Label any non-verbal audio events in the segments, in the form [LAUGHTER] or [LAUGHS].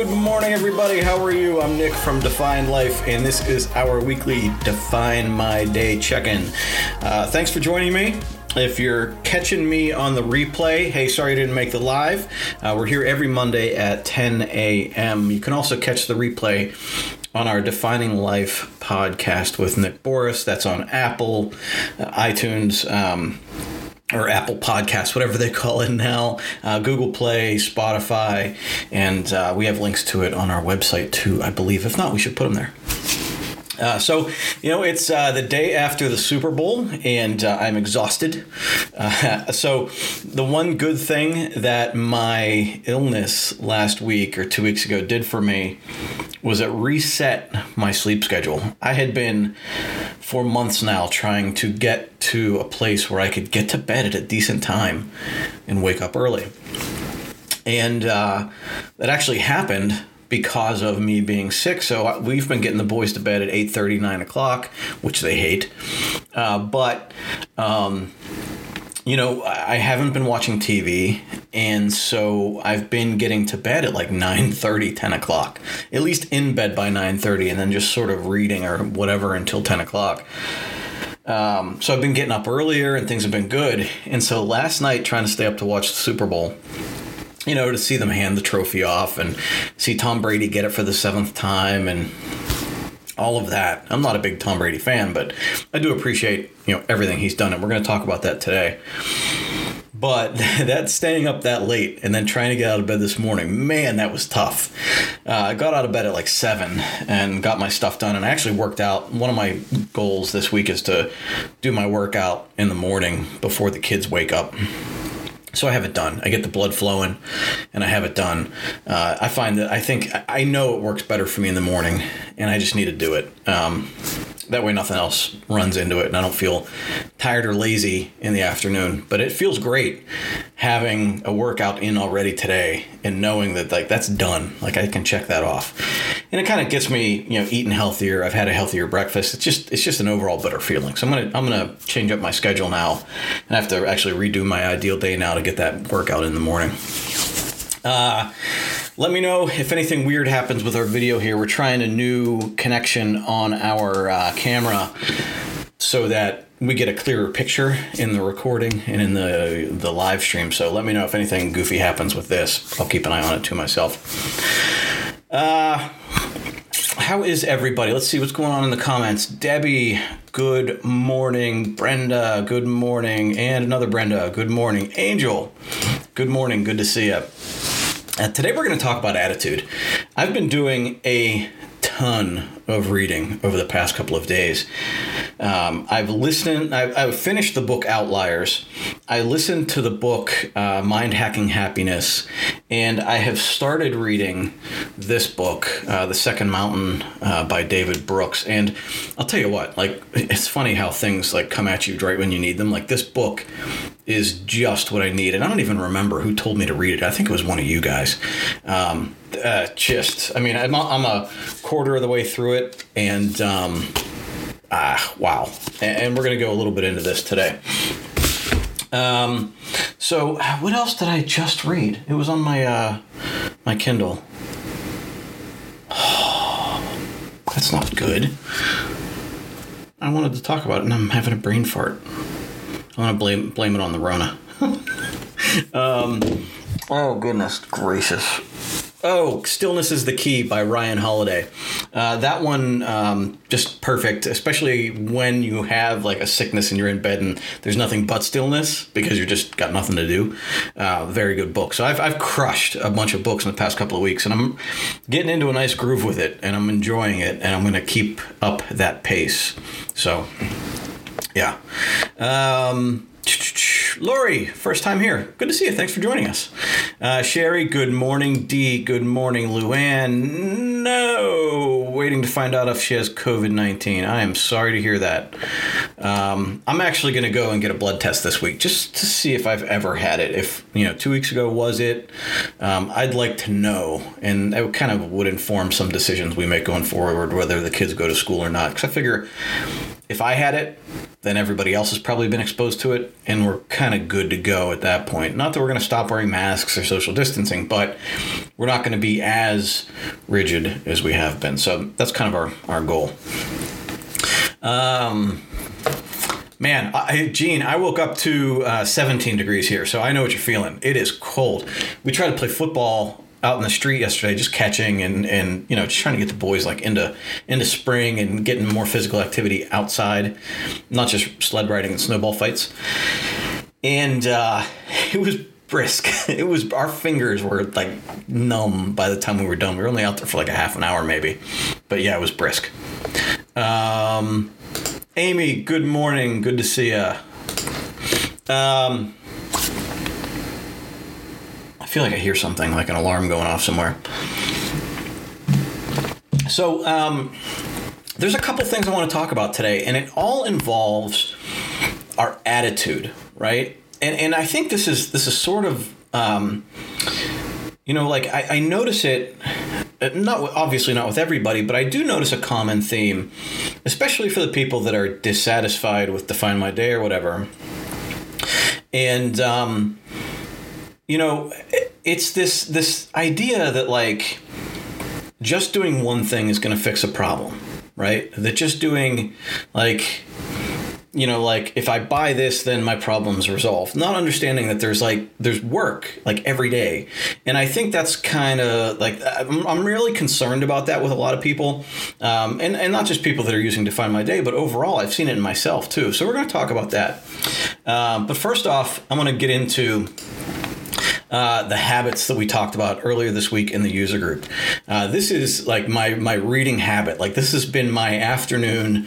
Good morning, everybody. How are you? I'm Nick from Define Life, and this is our weekly Define My Day check in. Uh, thanks for joining me. If you're catching me on the replay, hey, sorry I didn't make the live. Uh, we're here every Monday at 10 a.m. You can also catch the replay on our Defining Life podcast with Nick Boris. That's on Apple, uh, iTunes. Um, or Apple Podcasts, whatever they call it now, uh, Google Play, Spotify, and uh, we have links to it on our website too, I believe. If not, we should put them there. Uh, so, you know, it's uh, the day after the Super Bowl, and uh, I'm exhausted. Uh, [LAUGHS] so, the one good thing that my illness last week or two weeks ago did for me was it reset my sleep schedule. I had been for months now trying to get to a place where I could get to bed at a decent time and wake up early. And uh, that actually happened because of me being sick. So we've been getting the boys to bed at 8 9 o'clock, which they hate. Uh, but, um, you know, I haven't been watching TV, and so I've been getting to bed at like 9 30, 10 o'clock. At least in bed by 9 30, and then just sort of reading or whatever until 10 o'clock. Um, so I've been getting up earlier and things have been good. And so last night, trying to stay up to watch the Super Bowl, you know, to see them hand the trophy off and see Tom Brady get it for the seventh time and all of that. I'm not a big Tom Brady fan, but I do appreciate, you know, everything he's done. And we're going to talk about that today. But [LAUGHS] that staying up that late and then trying to get out of bed this morning, man, that was tough. Uh, I got out of bed at like seven and got my stuff done. And I actually worked out. One of my goals this week is to do my workout in the morning before the kids wake up. So I have it done. I get the blood flowing, and I have it done. Uh, I find that I think I know it works better for me in the morning, and I just need to do it. Um, that way, nothing else runs into it, and I don't feel tired or lazy in the afternoon. But it feels great having a workout in already today, and knowing that like that's done. Like I can check that off, and it kind of gets me, you know, eating healthier. I've had a healthier breakfast. It's just it's just an overall better feeling. So I'm gonna I'm gonna change up my schedule now, and I have to actually redo my ideal day now to get that workout in the morning. Uh, let me know if anything weird happens with our video here. We're trying a new connection on our uh, camera so that we get a clearer picture in the recording and in the the live stream. So let me know if anything goofy happens with this. I'll keep an eye on it to myself. Uh, how is everybody? Let's see what's going on in the comments. Debbie, good morning. Brenda, good morning. And another Brenda, good morning. Angel, good morning. Good to see you. Uh, today we're going to talk about attitude. I've been doing a ton of reading over the past couple of days. Um, I've listened, I've, I've, finished the book Outliers. I listened to the book uh, Mind Hacking Happiness, and I have started reading this book, uh, The Second Mountain uh, by David Brooks. And I'll tell you what, like, it's funny how things like come at you right when you need them. Like, this book is just what I need. And I don't even remember who told me to read it. I think it was one of you guys. Um, uh, just, I mean, I'm a, I'm a quarter of the way through it, and um, ah, wow. And, and we're going to go a little bit into this today. Um, so, what else did I just read? It was on my uh, my Kindle. [SIGHS] that's not good. I wanted to talk about it, and I'm having a brain fart. I want to blame blame it on the Rona. [LAUGHS] um, oh goodness gracious! Oh, Stillness is the Key by Ryan Holiday. Uh, that one, um, just perfect, especially when you have like a sickness and you're in bed and there's nothing but stillness because you just got nothing to do. Uh, very good book. So I've, I've crushed a bunch of books in the past couple of weeks and I'm getting into a nice groove with it and I'm enjoying it and I'm going to keep up that pace. So, yeah. Um, Lori, first time here. Good to see you. Thanks for joining us. Uh, Sherry, good morning. Dee, good morning. Luann, no. Waiting to find out if she has COVID 19. I am sorry to hear that. Um, I'm actually going to go and get a blood test this week just to see if I've ever had it. If, you know, two weeks ago was it? Um, I'd like to know. And it kind of would inform some decisions we make going forward, whether the kids go to school or not. Because I figure if I had it, then everybody else has probably been exposed to it, and we're kind of good to go at that point. Not that we're going to stop wearing masks or social distancing, but we're not going to be as rigid as we have been. So that's kind of our, our goal. Um, man, I, Gene, I woke up to uh, 17 degrees here, so I know what you're feeling. It is cold. We tried to play football out in the street yesterday, just catching and and you know just trying to get the boys like into into spring and getting more physical activity outside, not just sled riding and snowball fights. And uh, [LAUGHS] it was brisk. [LAUGHS] It was our fingers were like numb by the time we were done. We were only out there for like a half an hour maybe, but yeah, it was brisk. Um, Amy, good morning. Good to see you. Um, feel like I hear something, like an alarm going off somewhere. So, um, there's a couple things I want to talk about today, and it all involves our attitude, right? And and I think this is this is sort of um, you know, like I, I notice it not obviously not with everybody, but I do notice a common theme, especially for the people that are dissatisfied with define my day or whatever. And um, you know, it's this this idea that like just doing one thing is going to fix a problem, right? That just doing like you know like if i buy this then my problem's resolved. Not understanding that there's like there's work like every day. And i think that's kind of like I'm, I'm, really concerned about that with a lot of people um, and, and not just people that are using define my day but overall i've seen it in myself too. So we're going to talk about that. Um, but first off i'm going to get into uh, the habits that we talked about earlier this week in the user group. Uh, this is like my my reading habit. Like this has been my afternoon.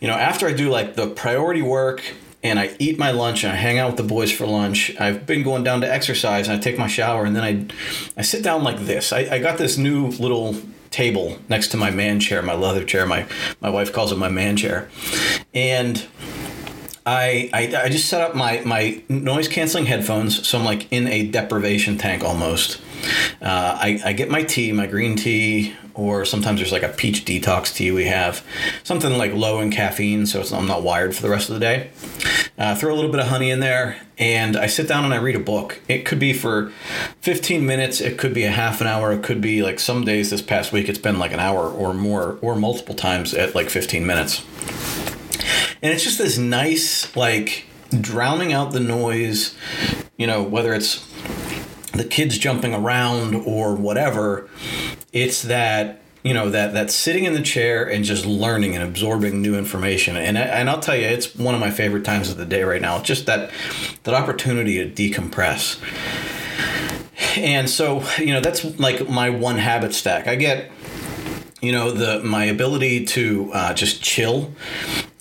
You know, after I do like the priority work and I eat my lunch and I hang out with the boys for lunch. I've been going down to exercise and I take my shower and then I I sit down like this. I, I got this new little table next to my man chair, my leather chair. My my wife calls it my man chair, and I, I, I just set up my, my noise canceling headphones, so I'm like in a deprivation tank almost. Uh, I, I get my tea, my green tea, or sometimes there's like a peach detox tea we have, something like low in caffeine, so I'm not wired for the rest of the day. Uh, throw a little bit of honey in there, and I sit down and I read a book. It could be for 15 minutes, it could be a half an hour, it could be like some days this past week, it's been like an hour or more, or multiple times at like 15 minutes and it's just this nice like drowning out the noise you know whether it's the kids jumping around or whatever it's that you know that that sitting in the chair and just learning and absorbing new information. And and I'll tell you it's one of my favorite times of the day right now. It's just that that opportunity to decompress. And so you know that's like my one habit stack. I get you know the my ability to uh, just chill.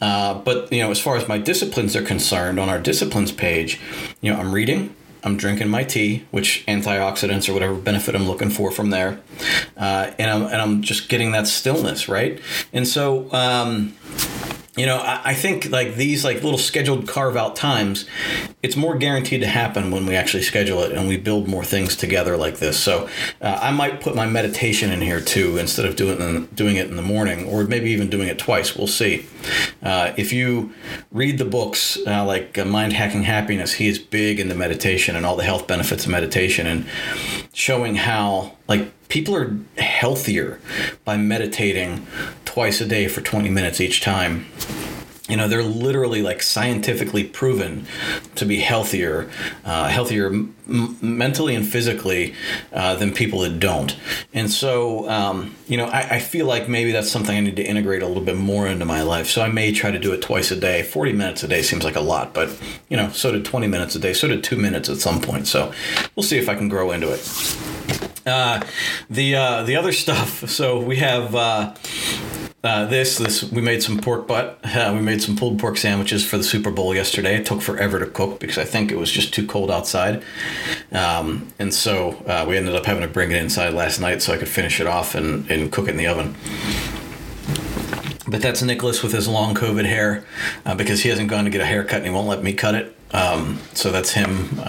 Uh, but you know as far as my disciplines are concerned on our disciplines page you know i'm reading i'm drinking my tea which antioxidants or whatever benefit i'm looking for from there. Uh, and, I'm, and i'm just getting that stillness right? And so um, you know I, I, think like these like little scheduled carve out times it's more guaranteed to happen when we actually schedule it and we build more things together like this. So uh, i might put my meditation in here too instead of doing doing it in the morning or maybe even doing it twice. We'll see. Uh, if you read the books uh, like uh, mind hacking happiness he is big into meditation and all the health benefits of meditation and showing how like people are healthier by meditating twice a day for 20 minutes each time. You know they're literally like scientifically proven to be healthier uh, healthier m- mentally and physically uh, than people that don't. And so um, you know I, I, feel like maybe that's something i need to integrate a little bit more into my life. So i may try to do it twice a day. 40 minutes a day seems like a lot but you know so did 20 minutes a day. So did two minutes at some point. So we'll see if i can grow into it uh, the uh, the other stuff [LAUGHS] so we have uh, uh, this this we made some pork butt. Uh, [LAUGHS] we made some pulled pork sandwiches for the Super Bowl yesterday. It took forever to cook because I think it was just too cold outside, um, and so uh, we ended up having to bring it inside last night so I could finish it off and, and cook it in the oven. But that's Nicholas with his long COVID hair uh, because he hasn't gone to get a haircut and he won't let me cut it. Um, so that's him.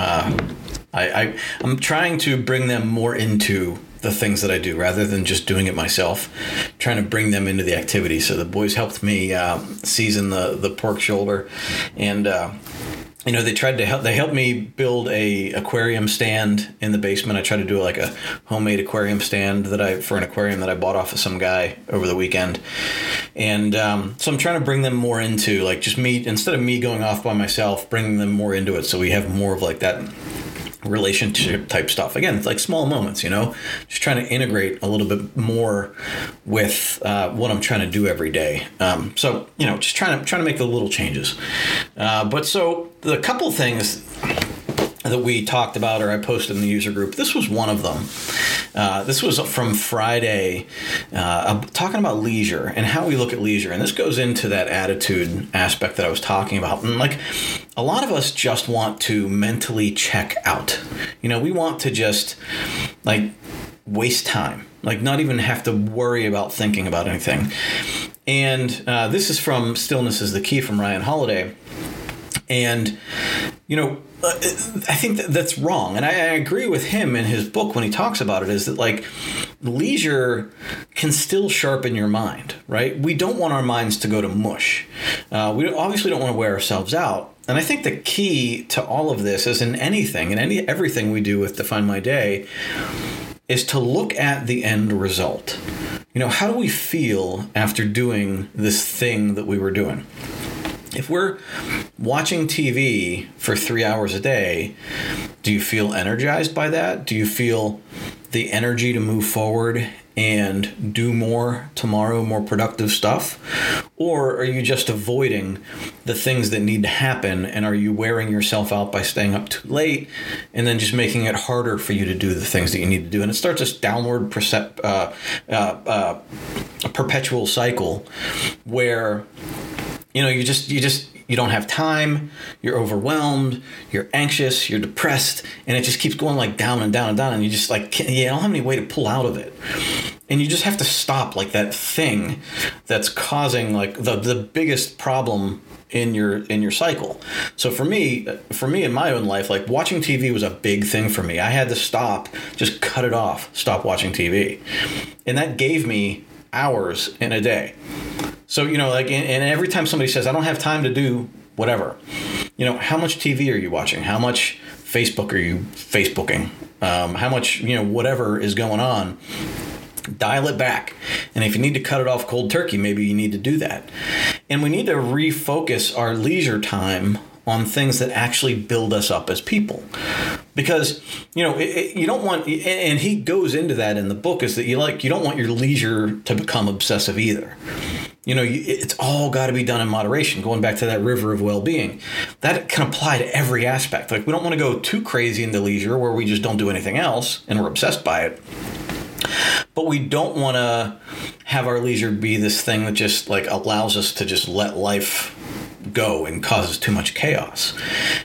I, I I'm trying to bring them more into the things that I do rather than just doing it myself, trying to bring them into the activity. So the boys helped me uh, season the, the pork shoulder. And, uh, you know they tried to help they helped me build a aquarium stand in the basement. I tried to do like a homemade aquarium stand that i for an aquarium that i bought off of some guy over the weekend. And um, so i'm trying to bring them more into like just me instead of me going off by myself bringing them more into it. So we have more of like that relationship type stuff. Again, it's like small moments, you know, just trying to integrate a little bit more with uh, what I'm trying to do every day. Um, so you know, just trying to trying to make the little changes. Uh, but so the couple things that we talked about or I posted in the user group. This was one of them. Uh, this was from Friday, uh, talking about leisure and how we look at leisure. And this goes into that attitude aspect that I was talking about. And like a lot of us just want to mentally check out. You know, we want to just like waste time, like not even have to worry about thinking about anything. And uh, this is from Stillness is the Key from Ryan Holiday. And, you know, uh, I think that that's wrong. And I, agree with him in his book when he talks about it is that, like, leisure can still sharpen your mind, right? We don't want our minds to go to mush. Uh, we obviously don't want to wear ourselves out. And I think the key to all of this is in anything, in any everything we do with Define My Day, is to look at the end result. You know, how do we feel after doing this thing that we were doing? If we're watching TV for three hours a day, do you feel energized by that? Do you feel the energy to move forward and do more tomorrow, more productive stuff? Or are you just avoiding the things that need to happen and are you wearing yourself out by staying up too late and then just making it harder for you to do the things that you need to do? And it starts this downward percep- uh, uh, uh, perpetual cycle where you know you just you just you don't have time. You're overwhelmed. You're anxious. You're depressed. And it just keeps going like down and down and down. And you just like you don't have any way to pull out of it. And you just have to stop like that thing that's causing like the the biggest problem in your in your cycle. So for me for me in my own life like watching tv was a big thing for me. I had to stop just cut it off stop watching tv and that gave me hours in a day so, you know, like, and every time somebody says, I don't have time to do whatever, you know, how much TV are you watching? How much Facebook are you Facebooking? Um, how much, you know, whatever is going on? Dial it back. And if you need to cut it off cold turkey, maybe you need to do that. And we need to refocus our leisure time on things that actually build us up as people because you know it, it, you don't want and he goes into that in the book is that you like you don't want your leisure to become obsessive either you know it's all got to be done in moderation going back to that river of well-being. That can apply to every aspect. Like we don't want to go too crazy into leisure where we just don't do anything else and we're obsessed by it. But we don't want to have our leisure be this thing that just like allows us to just let life go and causes too much chaos.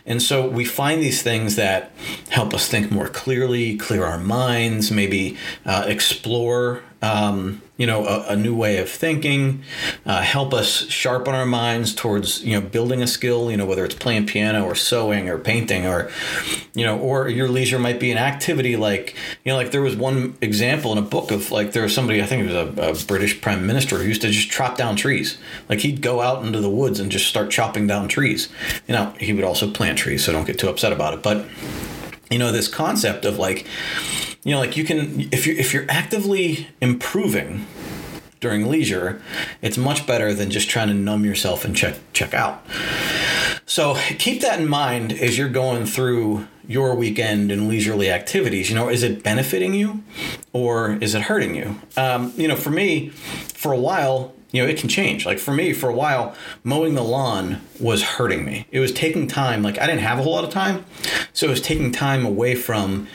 And so we find these things that help us think more clearly, clear our minds, maybe uh, explore um, you know, a, a, new way of thinking, uh, help us sharpen our minds towards, you know, building a skill, you know, whether it's playing piano or sewing or painting or, you know, or your leisure might be an activity like, you know, like there was one example in a book of like, there was somebody, I think it was a, a British prime minister who used to just chop down trees. Like he'd go out into the woods and just start chopping down trees. You know, he would also plant trees, so don't get too upset about it. But, you know, this concept of like, you know like you can if you if you're actively improving during leisure it's much better than just trying to numb yourself and check check out. So keep that in mind as you're going through your weekend and leisurely activities. You know is it benefiting you or is it hurting you? Um, you know for me for a while you know it can change. Like for me for a while mowing the lawn was hurting me. It was taking time like i didn't have a whole lot of time so it was taking time away from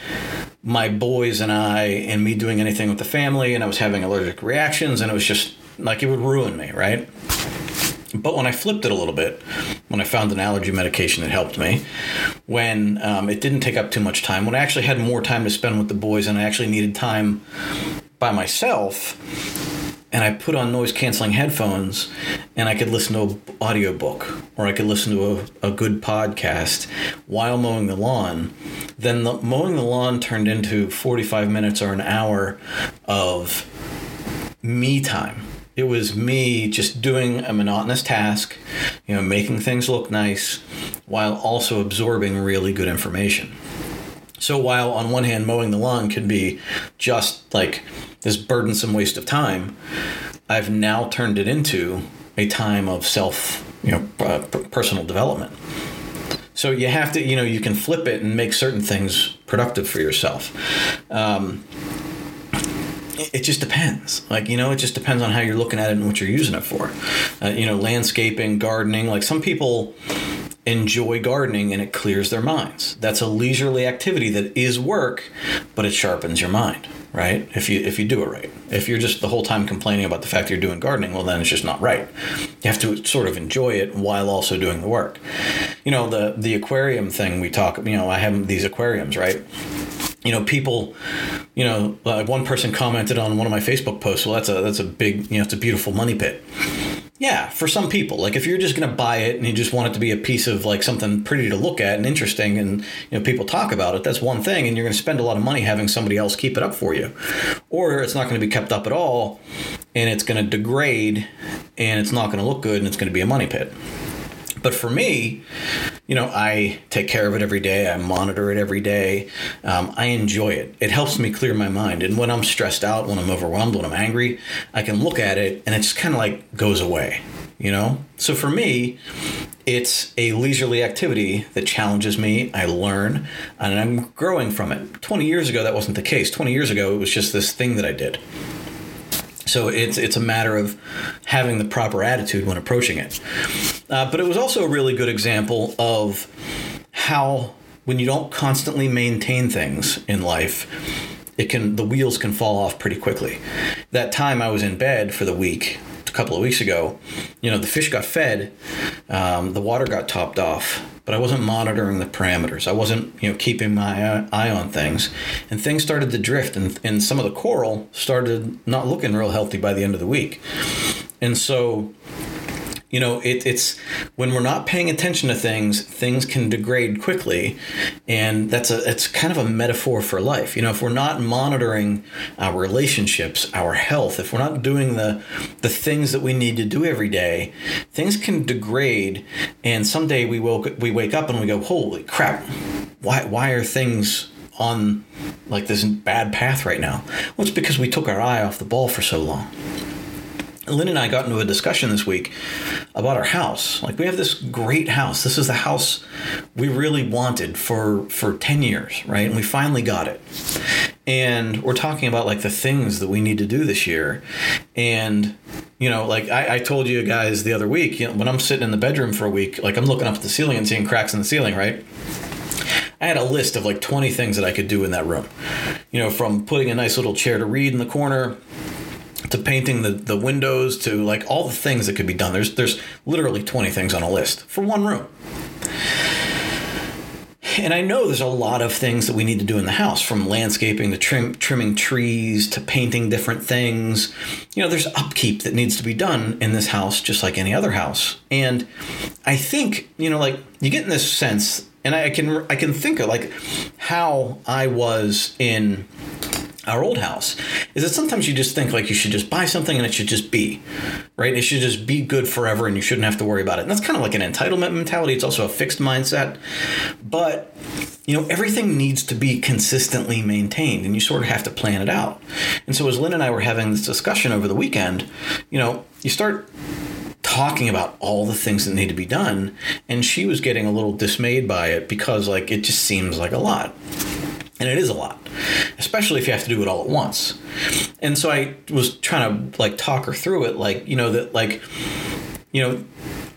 my boys and i and me doing anything with the family and i was having allergic reactions and it was just like it would ruin me right? But when I flipped it a little bit, when I found an allergy medication that helped me, when um, it didn't take up too much time, when I actually had more time to spend with the boys and I actually needed time by myself, and I put on noise canceling headphones and I could listen to an audiobook or I could listen to a, a good podcast while mowing the lawn, then the mowing the lawn turned into 45 minutes or an hour of me time. It was me just doing a monotonous task, you know, making things look nice while also absorbing really good information. So while on one hand mowing the lawn can be just like this burdensome waste of time, I've now turned it into a time of self, you know, uh, personal development. So you have to, you know, you can flip it and make certain things productive for yourself. Um, it just depends. Like, you know, it just depends on how you're looking at it and what you're using it for. Uh, you know, landscaping, gardening, like some people enjoy gardening and it clears their minds. That's a leisurely activity that is work, but it sharpens your mind, right? If you if you do it right. If you're just the whole time complaining about the fact you're doing gardening, well then it's just not right. You have to sort of enjoy it while also doing the work. You know, the the aquarium thing we talk, you know, I have these aquariums, right? you know people you know uh, one person commented on one of my facebook posts well that's a that's a big you know it's a beautiful money pit yeah for some people. Like if you're just going to buy it and you just want it to be a piece of like something pretty to look at and interesting and you know people talk about it that's one thing and you're going to spend a lot of money having somebody else keep it up for you. Or it's not going to be kept up at all and it's going to degrade and it's not going to look good and it's going to be a money pit but for me, you know, I take care of it every day. I monitor it every day. Um, I enjoy it. It helps me clear my mind. And when I'm stressed out, when I'm overwhelmed, when I'm angry, I can look at it and it just kind of like goes away. You know? So for me, it's a leisurely activity that challenges me. I learn and I'm growing from it. 20 years ago, that wasn't the case. 20 years ago, it was just this thing that I did. So it's it's a matter of having the proper attitude when approaching it. Uh, but it was also a really good example of how when you don't constantly maintain things in life, it can the wheels can fall off pretty quickly. That time I was in bed for the week couple of weeks ago, you know, the fish got fed, um, the water got topped off, but I wasn't monitoring the parameters. I wasn't, you know, keeping my eye on things, and things started to drift, and, and some of the coral started not looking real healthy by the end of the week, and so you know it, it's when we're not paying attention to things things can degrade quickly. And that's a it's kind of a metaphor for life. You know if we're not monitoring our relationships our health if we're not doing the the things that we need to do every day things can degrade. And someday we woke we wake up and we go holy crap why why are things on like this bad path right now? Well it's because we took our eye off the ball for so long Lynn and I got into a discussion this week about our house. Like we have this great house. This is the house we really wanted for for 10 years, right? And we finally got it. And we're talking about like the things that we need to do this year. And you know, like I, I told you guys the other week, you know, when I'm sitting in the bedroom for a week, like I'm looking up at the ceiling and seeing cracks in the ceiling, right? I had a list of like 20 things that I could do in that room. You know, from putting a nice little chair to read in the corner to painting the, the windows to like all the things that could be done. There's there's literally 20 things on a list for one room. And I know there's a lot of things that we need to do in the house, from landscaping to trim, trimming trees to painting different things. You know, there's upkeep that needs to be done in this house, just like any other house. And I think, you know, like you get in this sense, and I can I can think of like how I was in our old house is that sometimes you just think like you should just buy something and it should just be right? It should just be good forever and you shouldn't have to worry about it. And that's kind of like an entitlement mentality. It's also a fixed mindset. But you know everything needs to be consistently maintained and you sort of have to plan it out. And so as lynn and i were having this discussion over the weekend you know you start talking about all the things that need to be done and she was getting a little dismayed by it because like it just seems like a lot and it is a lot especially if you have to do it all at once. And so i was trying to like talk her through it like you know that like you know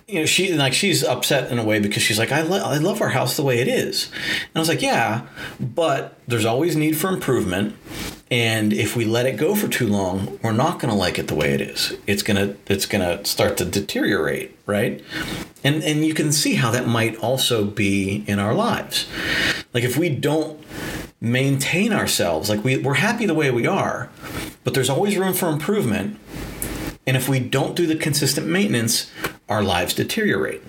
you know she like she's upset in a way because she's like I, lo- I love our house the way it is and i was like yeah but there's always need for improvement and if we let it go for too long we're not going to like it the way it is it's going to it's going to start to deteriorate right and and you can see how that might also be in our lives like if we don't maintain ourselves. Like we, we're happy the way we are, but there's always room for improvement. And if we don't do the consistent maintenance, our lives deteriorate.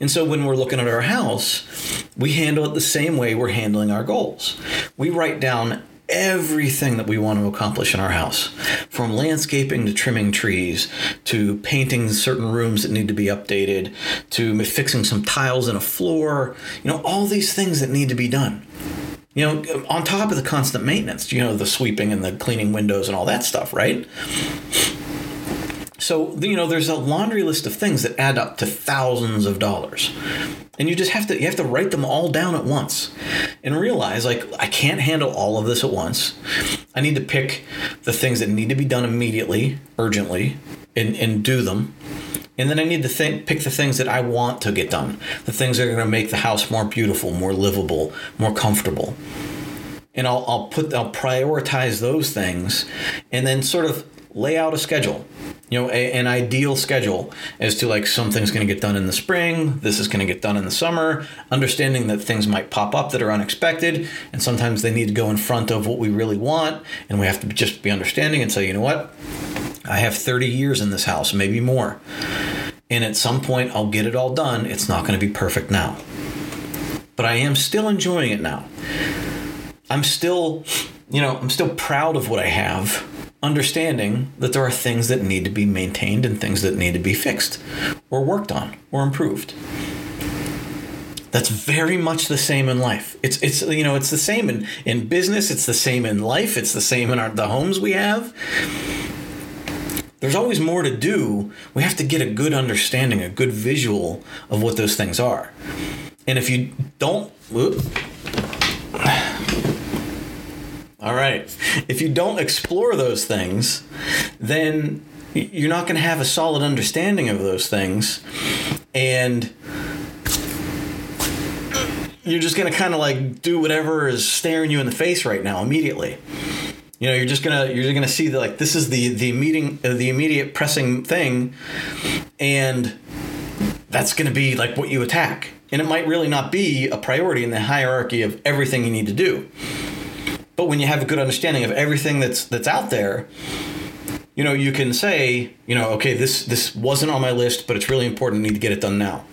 And so when we're looking at our house, we handle it the same way we're handling our goals. We write down everything that we want to accomplish in our house from landscaping to trimming trees to painting certain rooms that need to be updated to fixing some tiles in a floor you know all these things that need to be done you know on top of the constant maintenance you know the sweeping and the cleaning windows and all that stuff right so, you know, there's a laundry list of things that add up to thousands of dollars. And you just have to you have to write them all down at once and realize like I can't handle all of this at once. I need to pick the things that need to be done immediately, urgently, and, and do them. And then I need to think, pick the things that I want to get done, the things that are going to make the house more beautiful, more livable, more comfortable. And I'll, I'll put I'll prioritize those things, and then sort of lay out a schedule you know a, an ideal schedule as to like something's going to get done in the spring this is going to get done in the summer understanding that things might pop up that are unexpected and sometimes they need to go in front of what we really want and we have to just be understanding and say you know what i have 30 years in this house maybe more and at some point i'll get it all done it's not going to be perfect now but i am still enjoying it now i'm still you know i'm still proud of what i have understanding that there are things that need to be maintained and things that need to be fixed or worked on or improved. That's very much the same in life. It's it's you know it's the same in in business. It's the same in life. It's the same in our the homes we have. There's always more to do. We have to get a good understanding, a good visual of what those things are. And if you don't, whoop, all right. If you don't explore those things, then you're not going to have a solid understanding of those things. And you're just going to kind of like do whatever is staring you in the face right now immediately. You know, you're just gonna you're gonna see that like this is the the meeting uh, the immediate pressing thing, and that's gonna be like what you attack. And it might really not be a priority in the hierarchy of everything you need to do. But when you have a good understanding of everything that's that's out there, you know, you can say, you know, okay, this this wasn't on my list, but it's really important. I need to get it done now.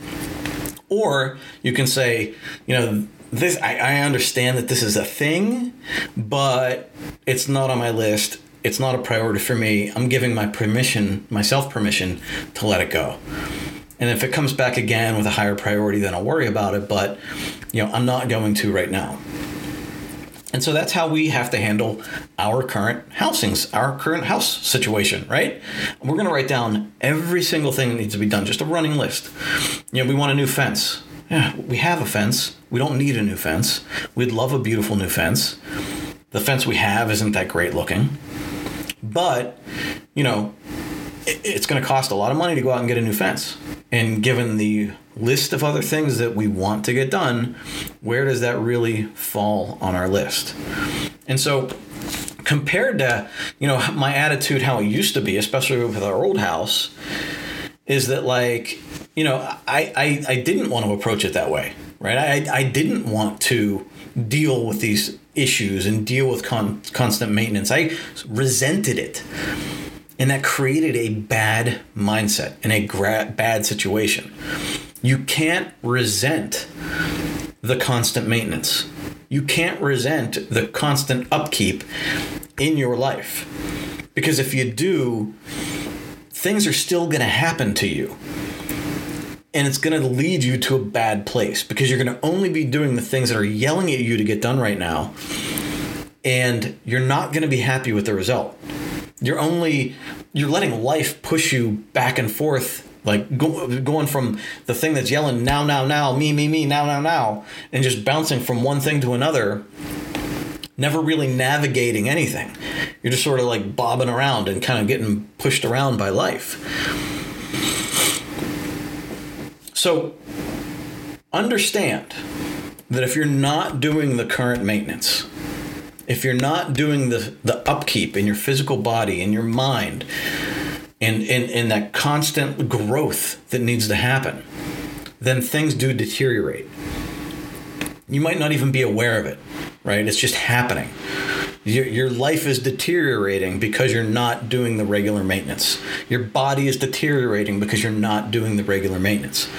Or you can say, you know, this I, I understand that this is a thing, but it's not on my list. It's not a priority for me. I'm giving my permission, myself permission to let it go. And if it comes back again with a higher priority, then I'll worry about it. But you know, I'm not going to right now. And so that's how we have to handle our current housings, our current house situation, right? We're going to write down every single thing that needs to be done, just a running list. You know, we want a new fence. Yeah, we have a fence. We don't need a new fence. We'd love a beautiful new fence. The fence we have isn't that great looking. But, you know, it's going to cost a lot of money to go out and get a new fence. And given the list of other things that we want to get done, where does that really fall on our list? And so, compared to you know my attitude how it used to be, especially with our old house, is that like you know I I, I didn't want to approach it that way, right? I I didn't want to deal with these issues and deal with con- constant maintenance. I resented it. And that created a bad mindset and a gra- bad situation. You can't resent the constant maintenance. You can't resent the constant upkeep in your life. Because if you do, things are still going to happen to you. And it's going to lead you to a bad place because you're going to only be doing the things that are yelling at you to get done right now. And you're not going to be happy with the result. You're only you're letting life push you back and forth like go, going from the thing that's yelling now now now me me me now now now and just bouncing from one thing to another never really navigating anything you're just sort of like bobbing around and kind of getting pushed around by life so understand that if you're not doing the current maintenance if you're not doing the, the upkeep in your physical body in your mind and, in, and that constant growth that needs to happen, then things do deteriorate. You might not even be aware of it, right? It's just happening. Your, your life is deteriorating because you're not doing the regular maintenance. Your body is deteriorating because you're not doing the regular maintenance.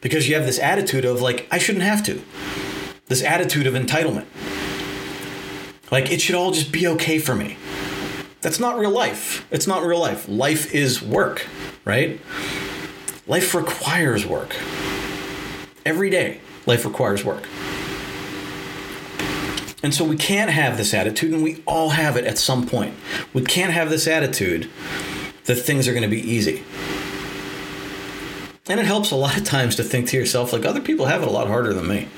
Because you have this attitude of, like, I shouldn't have to. This attitude of entitlement. Like, it should all just be okay for me. That's not real life. It's not real life. Life is work, right? Life requires work. Every day, life requires work. And so we can't have this attitude, and we all have it at some point. We can't have this attitude that things are going to be easy. And it helps a lot of times to think to yourself, like, other people have it a lot harder than me.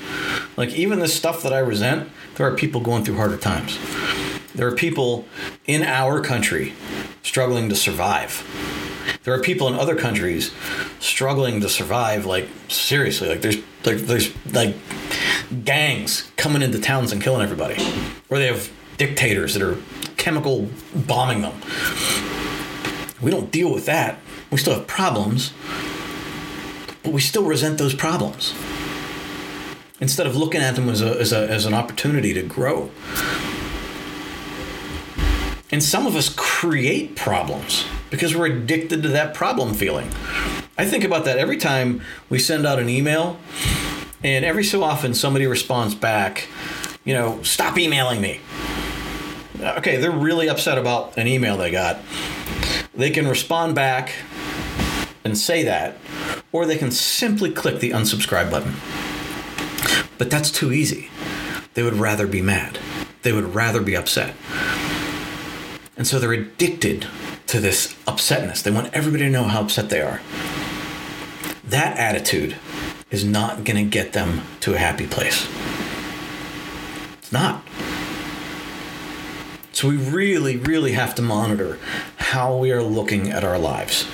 Like, even this stuff that I resent, there are people going through harder times. There are people in our country struggling to survive. There are people in other countries struggling to survive, like, seriously. Like, there's, like, there's, like, gangs coming into towns and killing everybody, or they have dictators that are chemical bombing them. We don't deal with that. We still have problems, but we still resent those problems instead of looking at them as, a, as, a, as an opportunity to grow. And some of us create problems because we're addicted to that problem feeling. I think about that every time we send out an email and every so often, somebody responds back, you know, stop emailing me. Okay, they're really upset about an email they got. They can respond back and say that, or they can simply click the unsubscribe button. But that's too easy. They would rather be mad, they would rather be upset. And so they're addicted to this upsetness. They want everybody to know how upset they are. That attitude is not going to get them to a happy place. It's not. So we really, really have to monitor how we are looking at our lives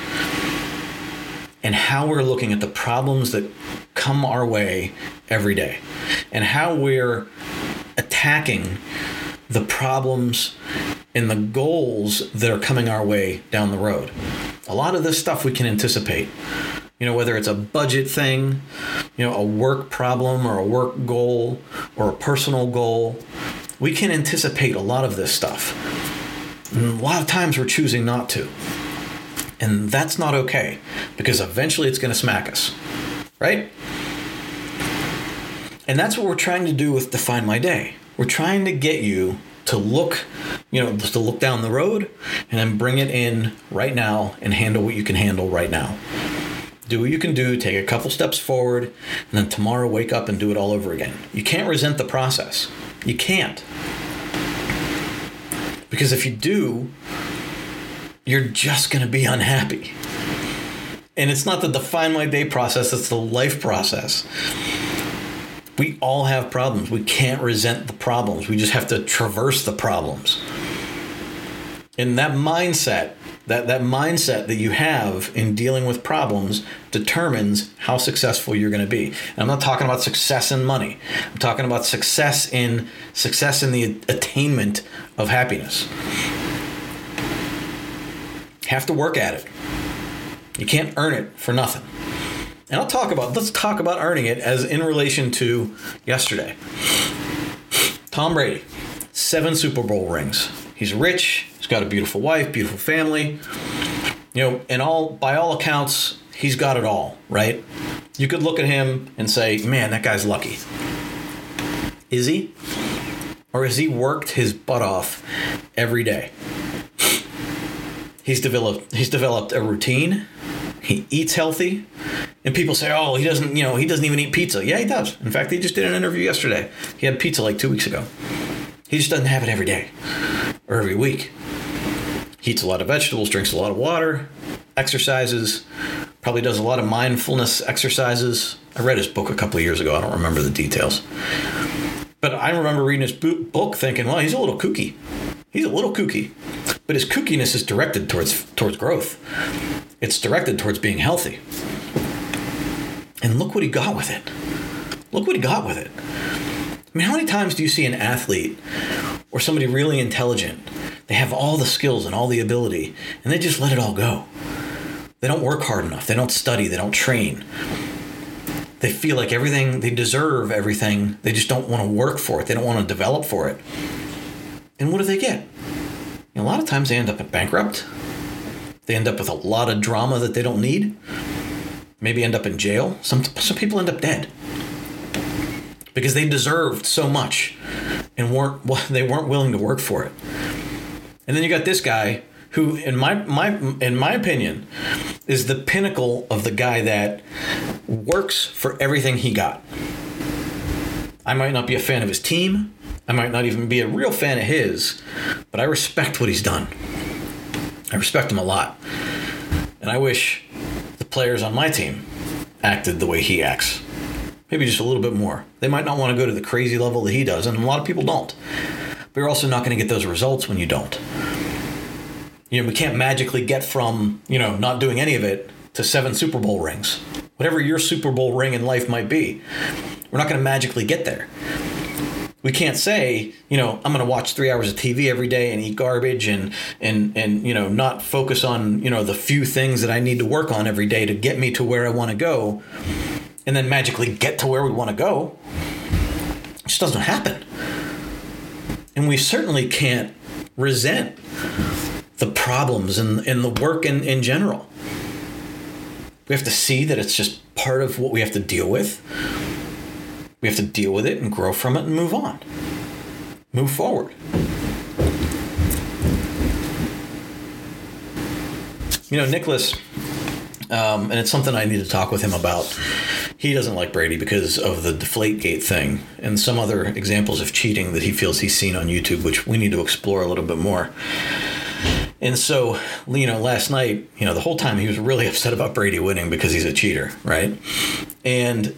and how we're looking at the problems that come our way every day and how we're attacking the problems and the goals that are coming our way down the road. A lot of this stuff we can anticipate you know, whether it's a budget thing, you know, a work problem or a work goal or a personal goal, we can anticipate a lot of this stuff. And a lot of times we're choosing not to. And that's not okay because eventually it's going to smack us, right? And that's what we're trying to do with Define My Day. We're trying to get you to look, you know, to look down the road and then bring it in right now and handle what you can handle right now do what you can do, take a couple steps forward, and then tomorrow wake up and do it all over again. You can't resent the process. You can't. Because if you do, you're just going to be unhappy. And it's not the define my day process, it's the life process. We all have problems. We can't resent the problems. We just have to traverse the problems. And that mindset that that mindset that you have in dealing with problems determines how successful you're going to be. And I'm not talking about success in money. I'm talking about success in success in the attainment of happiness. Have to work at it. You can't earn it for nothing. And I'll talk about let's talk about earning it as in relation to yesterday. Tom Brady, 7 Super Bowl rings. He's rich, He's got a beautiful wife, beautiful family. You know, and all by all accounts, he's got it all, right? You could look at him and say, "Man, that guy's lucky." Is he? Or has he worked his butt off every day? He's developed he's developed a routine. He eats healthy. And people say, "Oh, he doesn't, you know, he doesn't even eat pizza." Yeah, he does. In fact, he just did an interview yesterday. He had pizza like 2 weeks ago. He just doesn't have it every day or every week eats a lot of vegetables, drinks a lot of water, exercises, probably does a lot of mindfulness exercises. I read his book a couple of years ago. I don't remember the details. But I remember reading his book thinking, well, he's a little kooky. He's a little kooky. But his kookiness is directed towards towards growth. It's directed towards being healthy. And look what he got with it. Look what he got with it. I mean, how many times do you see an athlete or somebody really intelligent they have all the skills and all the ability, and they just let it all go. They don't work hard enough. They don't study. They don't train. They feel like everything, they deserve everything. They just don't want to work for it. They don't want to develop for it. And what do they get? a lot of times they end up bankrupt. They end up with a lot of drama that they don't need. Maybe end up in jail. Some, some people end up dead because they deserved so much and weren't [LAUGHS] they weren't willing to work for it. And then you got this guy who in my my in my opinion is the pinnacle of the guy that works for everything he got. I might not be a fan of his team. I might not even be a real fan of his, but I respect what he's done. I respect him a lot. And I wish the players on my team acted the way he acts. Maybe just a little bit more. They might not want to go to the crazy level that he does, and a lot of people don't. But you're also not going to get those results when you don't. You know, we can't magically get from, you know, not doing any of it to seven Super Bowl rings. Whatever your Super Bowl ring in life might be, we're not going to magically get there we can't say you know i'm going to watch three hours of tv every day and eat garbage and and and you know not focus on you know the few things that i need to work on every day to get me to where i want to go and then magically get to where we want to go it just doesn't happen and we certainly can't resent the problems and, and the work in, in general we have to see that it's just part of what we have to deal with we have to deal with it and grow from it and move on. Move forward. You know, Nicholas, um, and it's something I need to talk with him about. He doesn't like Brady because of the Deflategate thing and some other examples of cheating that he feels he's seen on YouTube, which we need to explore a little bit more. And so, you know, last night, you know, the whole time he was really [LAUGHS] upset about Brady winning because he's a cheater, right? And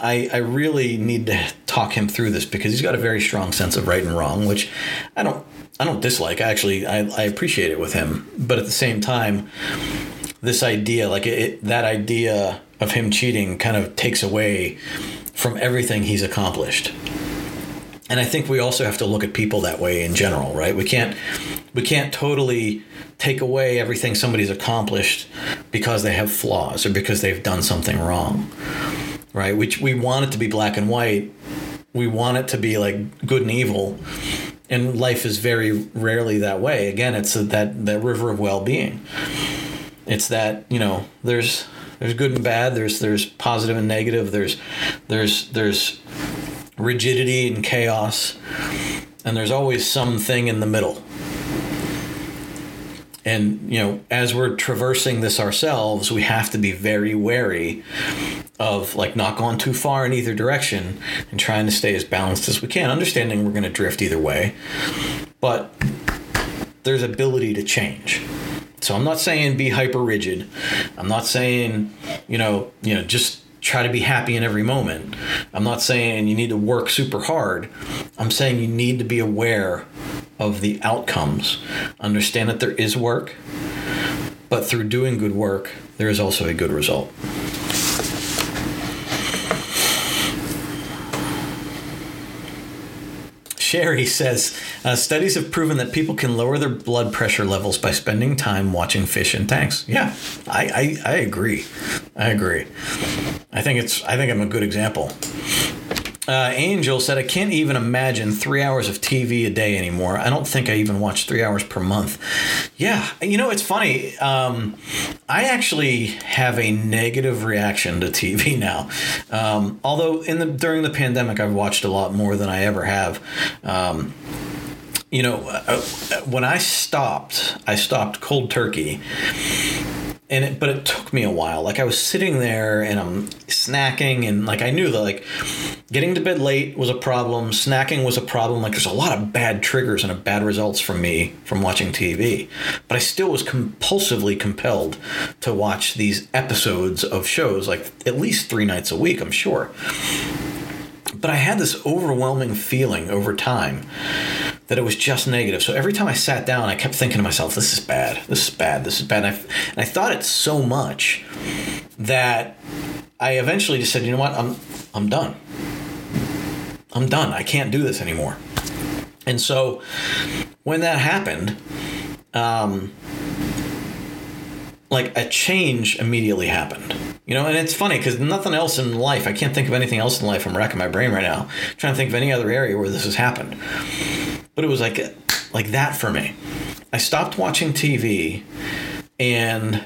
I, I really need to talk him through this because he's got a very strong sense of right and wrong, which I don't I don't dislike. Actually, I, I appreciate it with him. But at the same time, this idea, like it, that idea of him cheating, kind of takes away from everything he's accomplished. And I think we also have to look at people that way in general, right? We can't we can't totally take away everything somebody's accomplished because they have flaws or because they've done something wrong right? Which we want it to be black and white. We want it to be like good and evil, and life is very rarely that way. Again, it's a, that that river of well-being. It's that you know there's there's good and bad. There's there's positive and negative. There's there's there's rigidity and chaos, and there's always something in the middle. And you know, as we're traversing this ourselves, we have to be very wary of like not going too far in either direction and trying to stay as balanced as we can, understanding we're going to drift either way. But there's ability to change. So I'm not saying be hyper rigid. I'm not saying, you know, you know, just try to be happy in every moment. I'm not saying you need to work super hard. I'm saying you need to be aware of the outcomes. Understand that there is work, but through doing good work, there is also a good result. Sherry says uh, studies have proven that people can lower their blood pressure levels by spending time watching fish in tanks. Yeah, I, I, I agree. I agree. I think it's I think I'm a good example. Uh, Angel said, I can't even imagine three hours of TV a day anymore. I don't think I even watch three hours per month. Yeah, you know, it's funny. Um, I actually have a negative reaction to TV [LAUGHS] now. Um, although in the during the pandemic, I've watched a lot more than I ever have. Um, you know, uh, uh when I stopped, I stopped cold turkey and it, but it took me a while. Like I was sitting there and I'm snacking and like I knew that like getting to bed late was a problem, snacking was a problem. Like there's a lot of bad triggers and bad results from me from watching TV. But I still was compulsively compelled to watch these episodes of shows like at least 3 nights a week, I'm sure. But I had this overwhelming feeling over time that it was just negative. So every time I sat down, I kept thinking to myself, this is bad. This is bad. This is bad. And I, and I thought it so much that I eventually just said, you know what? I'm, I'm done. I'm done. I can't do this anymore. And so when that happened, um, like a change immediately happened. You know, and it's funny because nothing else in life, I can't think of anything else in life. I'm racking my brain right now, trying to think of any other area where this has happened. But it was like like that for me. I stopped watching TV and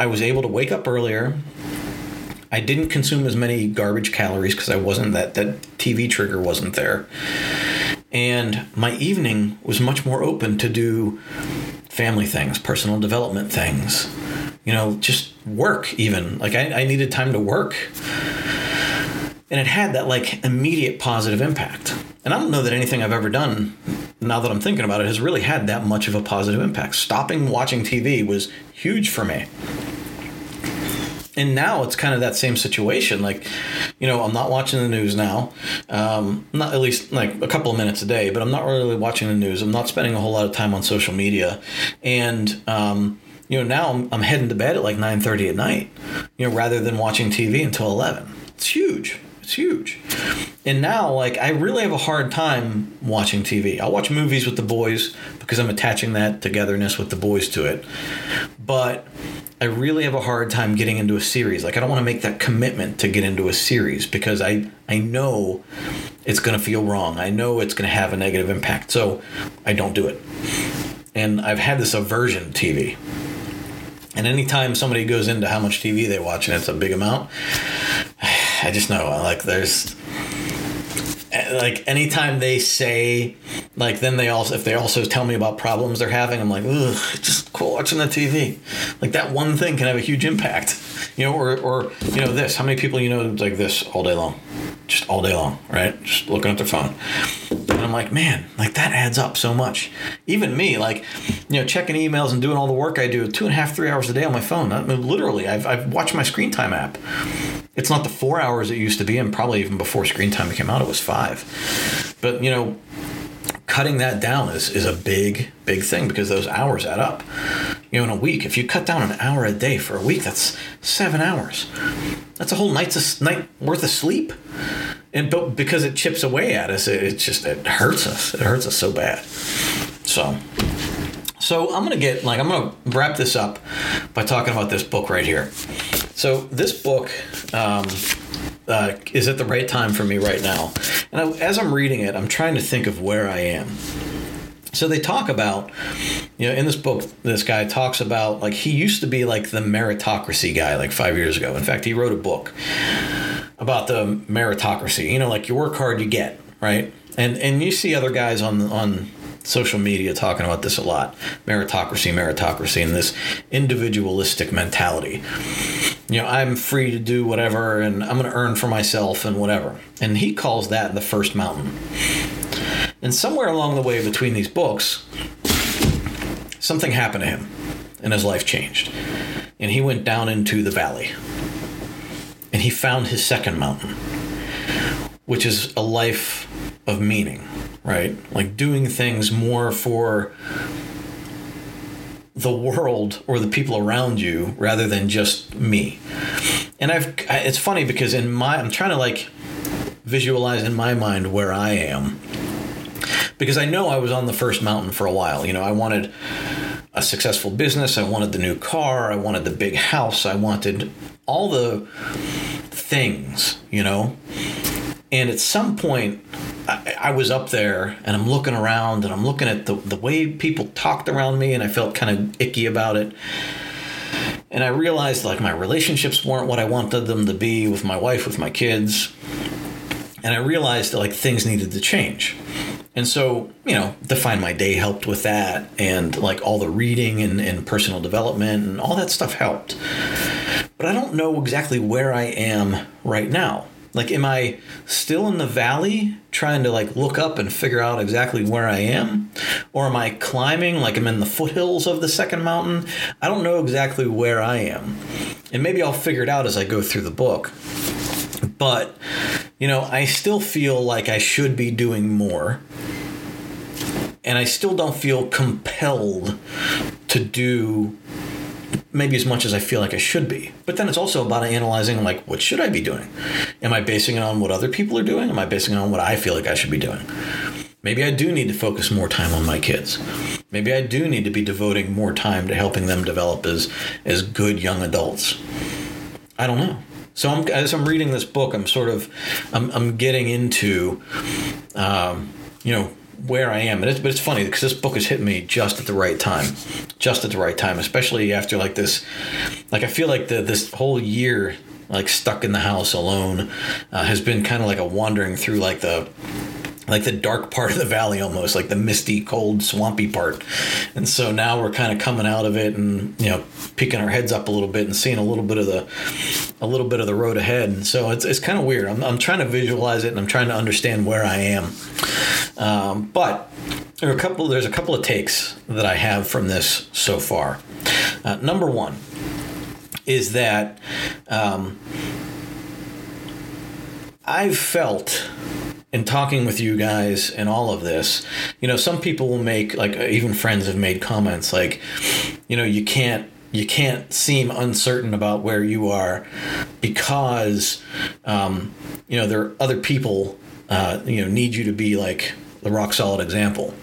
I was able to wake up earlier. I didn't consume as many garbage calories because I wasn't that that TV trigger wasn't there. And my evening was much more open to do family things, personal development things, you know, just work even. Like I, I needed time to work. And it had that like immediate positive impact. And I don't know that anything I've ever done, now that I'm thinking about it, has really had that much of a positive impact. Stopping watching TV was huge for me and now it's kind of that same situation. Like, you know, I'm not watching the news now. Um, not at least like a couple of minutes a day, but I'm not really watching the news. I'm not spending a whole lot of time on social media, and um, you know, now I'm, I'm heading to bed at like 9:30 at night. You know, rather than watching TV until 11. It's huge. It's huge. And now, like, I really have a hard time watching TV. I'll watch movies with the boys because I'm attaching that togetherness with the boys to it. But I really have a hard time getting into a series. Like I don't want to make that commitment to get into a series because I I know it's going to feel wrong. I know it's going to have a negative impact. So I don't do it. And I've had this aversion to TV. And anytime somebody goes into how much TV they watch and it's a big amount, [SIGHS] I just know like there's eh, like anytime they say like then they also if they also tell me about problems they're having i'm like ugh just quit watching the tv like that one thing can have a huge impact you know or or you know this. How many people you know like this all day long? Just all day long right? Just looking at their phone. And i'm like man like that adds up so much. Even me like you know checking emails and doing all the work i do two and a half three hours a day on my phone. I mean, literally I've, I've watched my screen time app. It's not the four hours it used to be, and probably even before screen time came out, it was five. But you know, cutting that down is, is a big, big thing because those hours add up. You know, in a week, if you cut down an hour a day for a week, that's seven hours. That's a whole night's a night worth of sleep. And but because it chips away at us, it, it just it hurts us. It hurts us so bad. So so I'm gonna get like I'm gonna wrap this up by talking about this book right here. So this book um, uh, is at the right time for me right now, and I, as I'm reading it, I'm trying to think of where I am. So they talk about, you know, in this book, this guy talks about like he used to be like the meritocracy guy like five years ago. In fact, he wrote a book about the meritocracy. You know, like you work hard, you get right, and and you see other guys on on social media talking about this a lot meritocracy, meritocracy, and this individualistic mentality. You know, I'm free to do whatever and I'm going to earn for myself and whatever. And he calls that the first mountain. And somewhere along the way between these books, something happened to him and his life changed. And he went down into the valley. And he found his second mountain, which is a life of meaning right? Like doing things more for the world or the people around you rather than just me. And I've it's funny because in my I'm trying to like visualize in my mind where I am. Because I know I was on the first mountain for a while. You know, I wanted a successful business, I wanted the new car, I wanted the big house, I wanted all the things, you know. And at some point I, I, was up there and I'm looking around and I'm looking at the, the way people talked around me and I felt kind of icky about it. And I realized like my relationships weren't what I wanted them to be with my wife, with my kids. And I realized that like things needed to change. And so, you know, Define My Day helped with that. And like all the reading and, and personal development and all that stuff helped. But I don't know exactly where I am right now. Like, am I still in the valley trying to like look up and figure out exactly where I am? Or am I climbing like I'm in the foothills of the second mountain? I don't know exactly where I am. And maybe I'll figure it out as I go through the book. But, you know, I still feel like I should be doing more. And I still don't feel compelled to do maybe as much as I feel like I should be. But then it's also about analyzing like what should I be doing? Am I basing it on what other people are doing? Am I basing it on what I feel like I should be doing? Maybe I do need to focus more time on my kids. Maybe I do need to be devoting more time to helping them develop as as good young adults. I don't know. So I'm, as I'm reading this book, I'm sort of I'm, I'm getting into, um, you know, where I am. And it's, but it's funny because this book has hit me just at the right time, just at the right time, especially after like this. Like I feel like the this whole year, like stuck in the house alone, uh, has been kind of like a wandering through like the like the dark part of the valley almost like the misty cold swampy part. And so now we're kind of coming out of it and you know peeking our heads up a little bit and seeing a little bit of the a little bit of the road ahead. And so it's, it's kind of weird. I'm, I'm trying to visualize it and i'm trying to understand where i am. Um, but there are a couple there's a couple of takes that i have from this so far. Uh, number one is that um, i've felt in talking with you guys and all of this, you know, some people will make like even friends have made comments like, you know, you can't you can't seem uncertain about where you are because um, you know there are other people uh, you know need you to be like the rock solid example.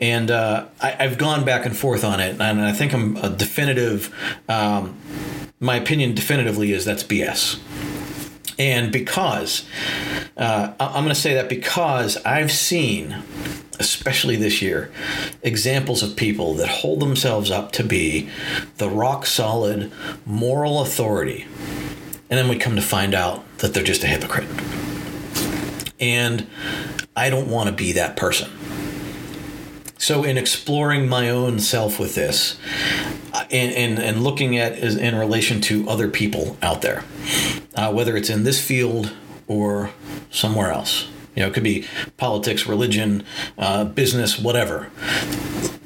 And uh, I, have gone back and forth on it, and I think I'm a definitive. Um, my opinion definitively is that's BS. And because, uh, I'm going to say that because I've seen, especially this year, examples of people that hold themselves up to be the rock solid moral authority. And then we come to find out that they're just a hypocrite. And I don't want to be that person. So, in exploring my own self with this, and, and, and looking at is in relation to other people out there, uh, whether it's in this field or somewhere else. You know, it could be politics, religion, uh, business, whatever.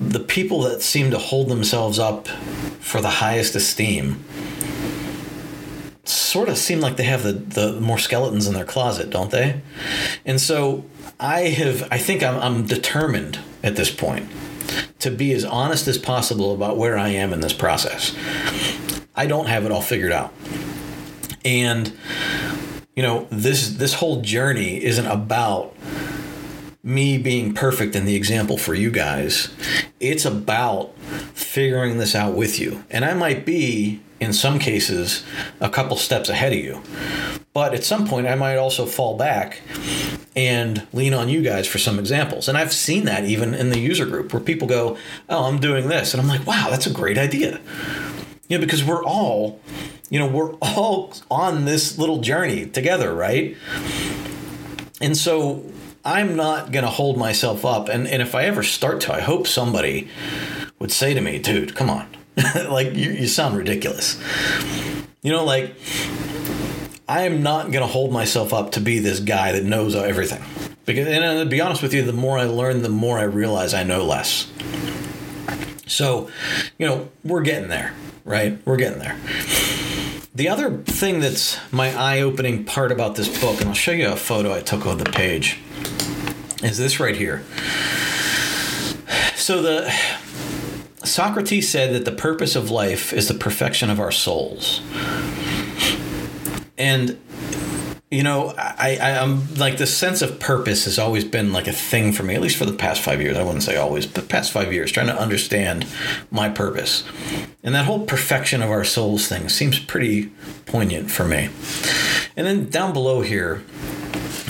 The people that seem to hold themselves up for the highest esteem sort of seem like they have the, the more skeletons in their closet, don't they? And so I have, I think I'm, I'm determined at this point to be as honest as possible about where I am in this process. I don't have it all figured out. And you know, this this whole journey isn't about me being perfect and the example for you guys. It's about figuring this out with you. And I might be in some cases a couple steps ahead of you. But at some point I might also fall back and lean on you guys for some examples. And I've seen that even in the user group where people go, "Oh, I'm doing this." And I'm like, "Wow, that's a great idea." You know, because we're all, you know, we're all on this little journey together, right? And so I'm not going to hold myself up. And, and if I ever start to, I hope somebody would say to me, dude, come on. [LAUGHS] like, you, you sound ridiculous. You know, like, I am not going to hold myself up to be this guy that knows everything. Because, and uh, to be honest with you, the more I learn, the more I realize I know less. So, you know, we're getting there, right? We're getting there. The other thing that's my eye opening part about this book, and I'll show you a photo I took of the page, is this right here. So, the Socrates said that the purpose of life is the perfection of our souls. And you know I, I am like the sense of purpose has always been like a thing for me at least for the past five years. I wouldn't say always but past five years trying to understand my purpose. And that whole perfection of our souls thing seems pretty poignant for me. And then down below here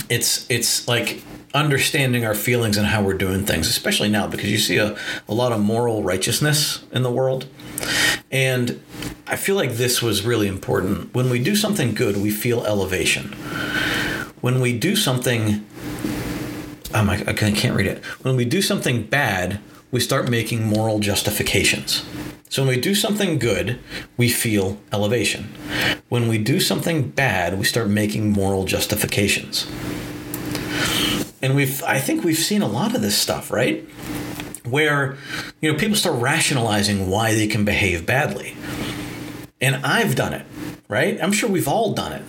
it's it's like understanding our feelings and how we're doing things especially now because you see a, a lot of moral righteousness in the world and I feel like this was really important. When we do something good, we feel elevation. When we do something, oh my, I can't read it. When we do something bad, we start making moral justifications. So when we do something good, we feel elevation. When we do something bad, we start making moral justifications. And we've I think we've seen a lot of this stuff, right? where you know people start rationalizing why they can behave badly. And I've done it, right? I'm sure we've all done it.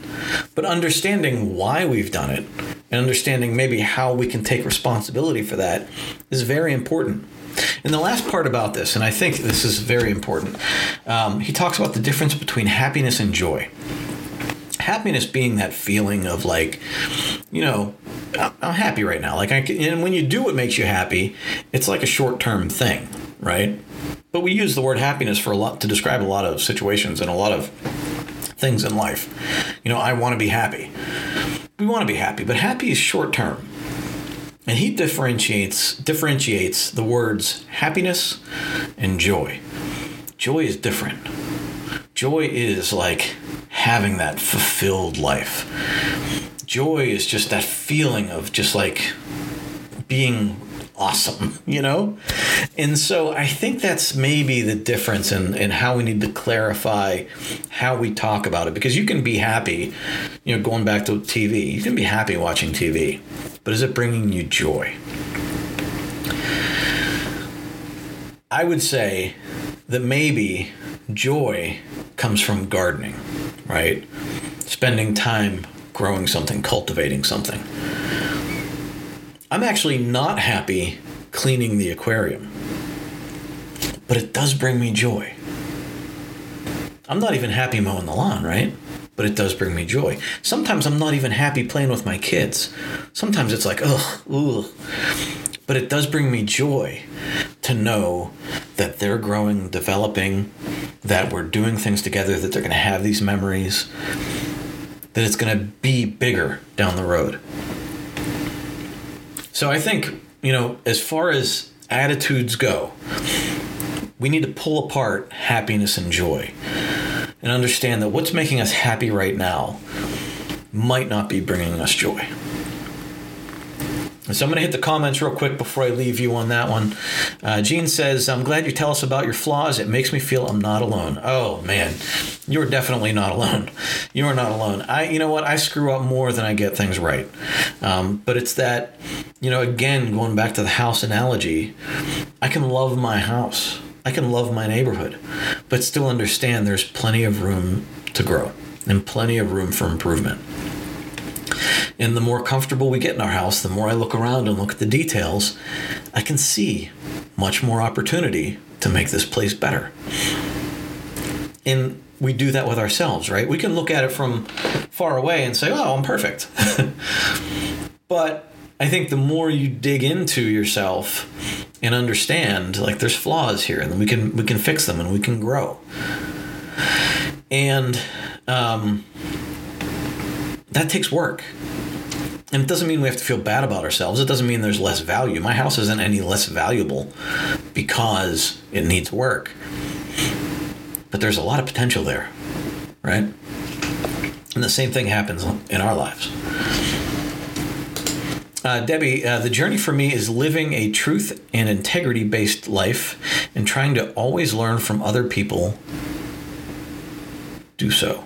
But understanding why we've done it and understanding maybe how we can take responsibility for that is very important. And the last part about this, and I think this is very important, um, he talks about the difference between happiness and joy. Happiness being that feeling of like, you know, I'm happy right now. Like I can, and when you do what makes you happy, it's like a short term thing, right? But we use the word happiness for a lot to describe a lot of situations and a lot of things in life. You know, I want to be happy. We want to be happy, but happy is short term. And he differentiates differentiates the words happiness and joy. Joy is different. Joy is like having that fulfilled life. Joy is just that feeling of just like being awesome, [LAUGHS] you know? And so I think that's maybe the difference in, in how we need to clarify how we talk about it. Because you can be happy, you know, going back to TV, you can be happy watching TV, but is it bringing you joy? I would say that maybe joy comes from gardening, right? Spending time growing something, cultivating something. I'm actually not happy cleaning the aquarium, but it does bring me joy. I'm not even happy mowing the lawn, right? But it does bring me joy. Sometimes I'm not even happy playing with my kids. Sometimes it's like, ugh, ugh. But it does bring me joy to know that they're growing, developing, that we're doing things together, that they're going to have these memories, that it's going to be bigger down the road. So I think, you know, as far as attitudes go, we need to pull apart happiness and joy and understand that what's making us happy right now might not be bringing us joy. So I'm going to hit the comments real quick before I leave you on that one. Uh, Gene says, I'm glad you tell us about your flaws. It makes me feel I'm not alone. Oh, man. You're definitely not alone. [LAUGHS] You are not alone. I, you know what? I screw up more than I get things right. Um, but it's that, you know, again, going back to the house analogy, I can love my house. I can love my neighborhood, but still understand there's plenty of room to grow and plenty of room for improvement. And the more comfortable we get in our house, the more I look around and look at the details, I can see much more opportunity to make this place better. And we do that with ourselves, right? We can look at it from far away and say, oh, I'm perfect. [LAUGHS] but I think the more you dig into yourself and understand, like there's flaws here, and we can we can fix them and we can grow. And um, that takes work. And it doesn't mean we have to feel bad about ourselves. It doesn't mean there's less value. My house isn't any less valuable because it needs work. But there's a lot of potential there, right? And the same thing happens in our lives. Uh, Debbie, uh, the journey for me is living a truth and integrity based life and trying to always learn from other people. Do so.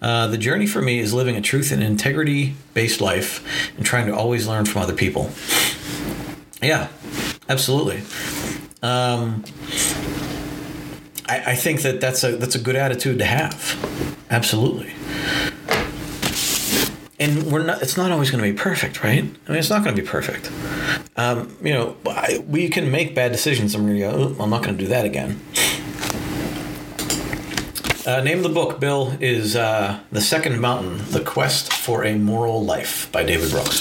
Uh, the journey for me is living a truth and integrity based life and trying to always learn from other people. Yeah, absolutely. Um, I, I think that that's a that's a good attitude to have. Absolutely. And we're not. It's not always going to be perfect, right? I mean, it's not going to be perfect. Um, you know, I, we can make bad decisions, and we're going to go. I'm not going to do that again. Uh, name of the book, Bill, is uh, The Second Mountain The Quest for a Moral Life by David Brooks.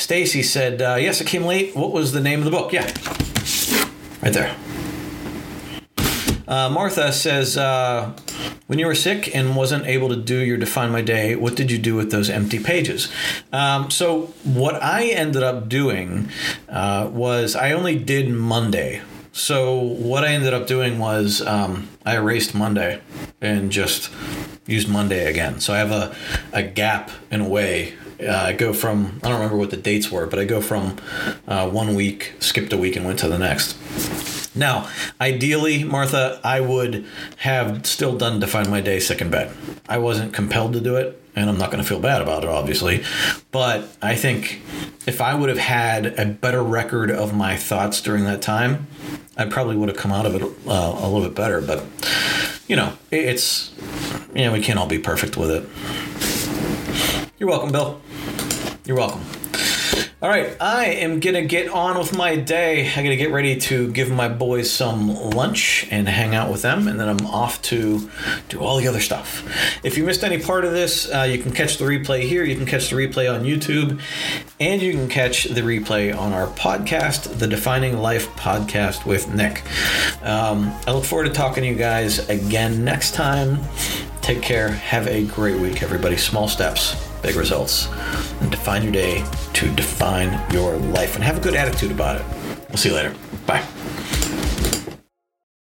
Stacy said, uh, Yes, it came late. What was the name of the book? Yeah, right there. Uh, Martha says, uh, when you were sick and wasn't able to do your Define My Day, what did you do with those empty pages? Um, so, what I ended up doing uh, was I only did Monday so what I ended up doing was um, I erased Monday and just used Monday again. So I have a, a gap in a way. Uh, I go from I don't remember what the dates were, but I go from uh, one week, skipped a week, and went to the next. Now, ideally, Martha, I would have still done Define My Day sick in bed. I wasn't compelled to do it, and I'm not going to feel bad about it, obviously. But I think if I would have had a better record of my thoughts during that time, I probably would have come out of it uh, a little bit better. But you know, it's you know we can't all be perfect with it. You're welcome, Bill. You're welcome. All right, I am gonna get on with my day. I gotta get ready to give my boys some lunch and hang out with them, and then I'm off to do all the other stuff. If you missed any part of this, uh, you can catch the replay here. You can catch the replay on YouTube, and you can catch the replay on our podcast, the Defining Life podcast with Nick. Um, I look forward to talking to you guys again next time. Take care. Have a great week, everybody. Small steps big results. And define your day to define your life and have a good attitude about it. We'll see you later. Bye.